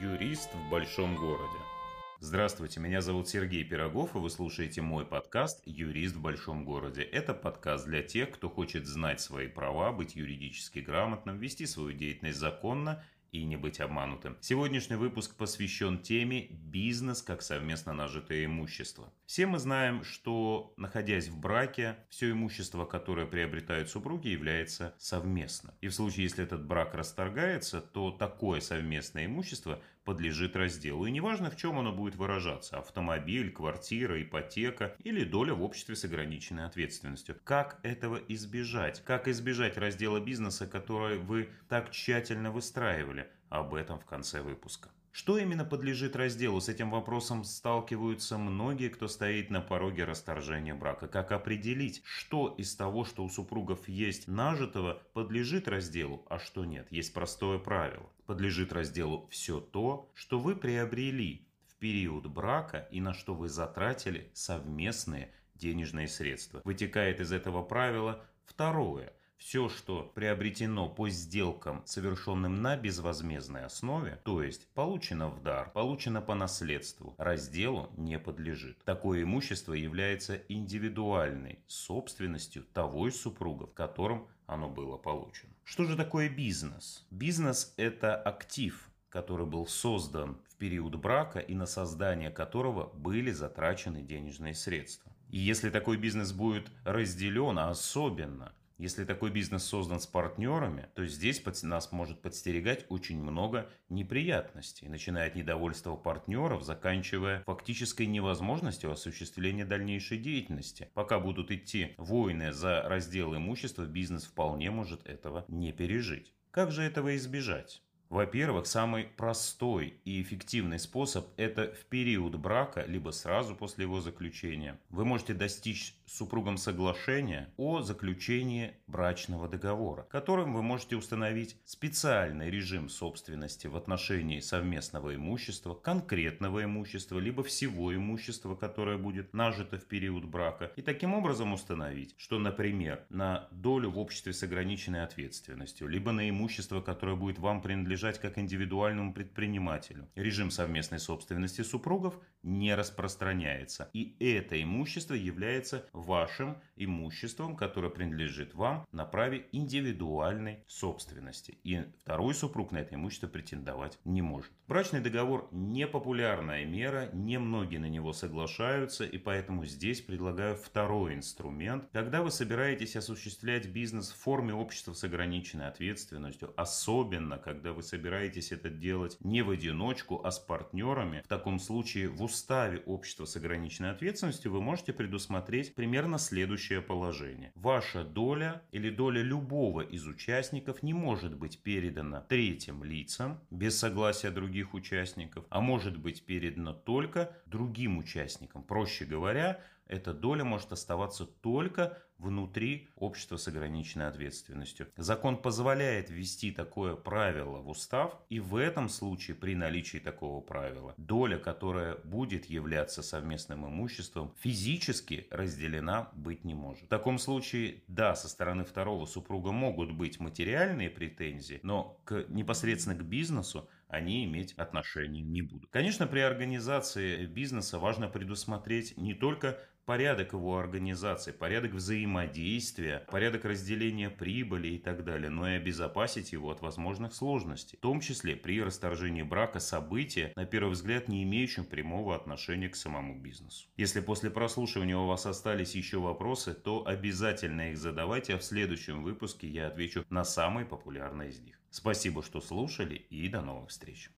Юрист в большом городе. Здравствуйте, меня зовут Сергей Пирогов, и вы слушаете мой подкаст «Юрист в большом городе». Это подкаст для тех, кто хочет знать свои права, быть юридически грамотным, вести свою деятельность законно и не быть обманутым. Сегодняшний выпуск посвящен теме «Бизнес как совместно нажитое имущество». Все мы знаем, что, находясь в браке, все имущество, которое приобретают супруги, является совместным. И в случае, если этот брак расторгается, то такое совместное имущество подлежит разделу. И неважно, в чем оно будет выражаться – автомобиль, квартира, ипотека или доля в обществе с ограниченной ответственностью. Как этого избежать? Как избежать раздела бизнеса, который вы так тщательно выстраивали? Об этом в конце выпуска. Что именно подлежит разделу? С этим вопросом сталкиваются многие, кто стоит на пороге расторжения брака. Как определить, что из того, что у супругов есть нажитого, подлежит разделу, а что нет? Есть простое правило. Подлежит разделу все то, что вы приобрели в период брака и на что вы затратили совместные денежные средства. Вытекает из этого правила второе – все, что приобретено по сделкам, совершенным на безвозмездной основе, то есть получено в дар, получено по наследству, разделу не подлежит. Такое имущество является индивидуальной собственностью того из супругов, которым оно было получено. Что же такое бизнес? Бизнес – это актив, который был создан в период брака и на создание которого были затрачены денежные средства. И если такой бизнес будет разделен, а особенно если такой бизнес создан с партнерами, то здесь под, нас может подстерегать очень много неприятностей, начиная от недовольства партнеров, заканчивая фактической невозможностью осуществления дальнейшей деятельности. Пока будут идти войны за раздел имущества, бизнес вполне может этого не пережить. Как же этого избежать? Во-первых, самый простой и эффективный способ – это в период брака, либо сразу после его заключения. Вы можете достичь с супругом соглашения о заключении брачного договора, которым вы можете установить специальный режим собственности в отношении совместного имущества, конкретного имущества, либо всего имущества, которое будет нажито в период брака, и таким образом установить, что, например, на долю в обществе с ограниченной ответственностью, либо на имущество, которое будет вам принадлежать, принадлежать как индивидуальному предпринимателю. Режим совместной собственности супругов не распространяется. И это имущество является вашим имуществом, которое принадлежит вам на праве индивидуальной собственности. И второй супруг на это имущество претендовать не может. Брачный договор не популярная мера, не многие на него соглашаются, и поэтому здесь предлагаю второй инструмент. Когда вы собираетесь осуществлять бизнес в форме общества с ограниченной ответственностью, особенно когда вы собираетесь это делать не в одиночку, а с партнерами, в таком случае в уставе общества с ограниченной ответственностью вы можете предусмотреть примерно следующее положение. Ваша доля или доля любого из участников не может быть передана третьим лицам без согласия других участников, а может быть передана только другим участникам. Проще говоря, эта доля может оставаться только внутри общества с ограниченной ответственностью. Закон позволяет ввести такое правило в устав, и в этом случае при наличии такого правила доля, которая будет являться совместным имуществом, физически разделена быть не может. В таком случае, да, со стороны второго супруга могут быть материальные претензии, но к, непосредственно к бизнесу они иметь отношения не будут. Конечно, при организации бизнеса важно предусмотреть не только порядок его организации, порядок взаимодействия, порядок разделения прибыли и так далее, но и обезопасить его от возможных сложностей, в том числе при расторжении брака события, на первый взгляд, не имеющим прямого отношения к самому бизнесу. Если после прослушивания у вас остались еще вопросы, то обязательно их задавайте, а в следующем выпуске я отвечу на самые популярные из них. Спасибо, что слушали и до новых встреч.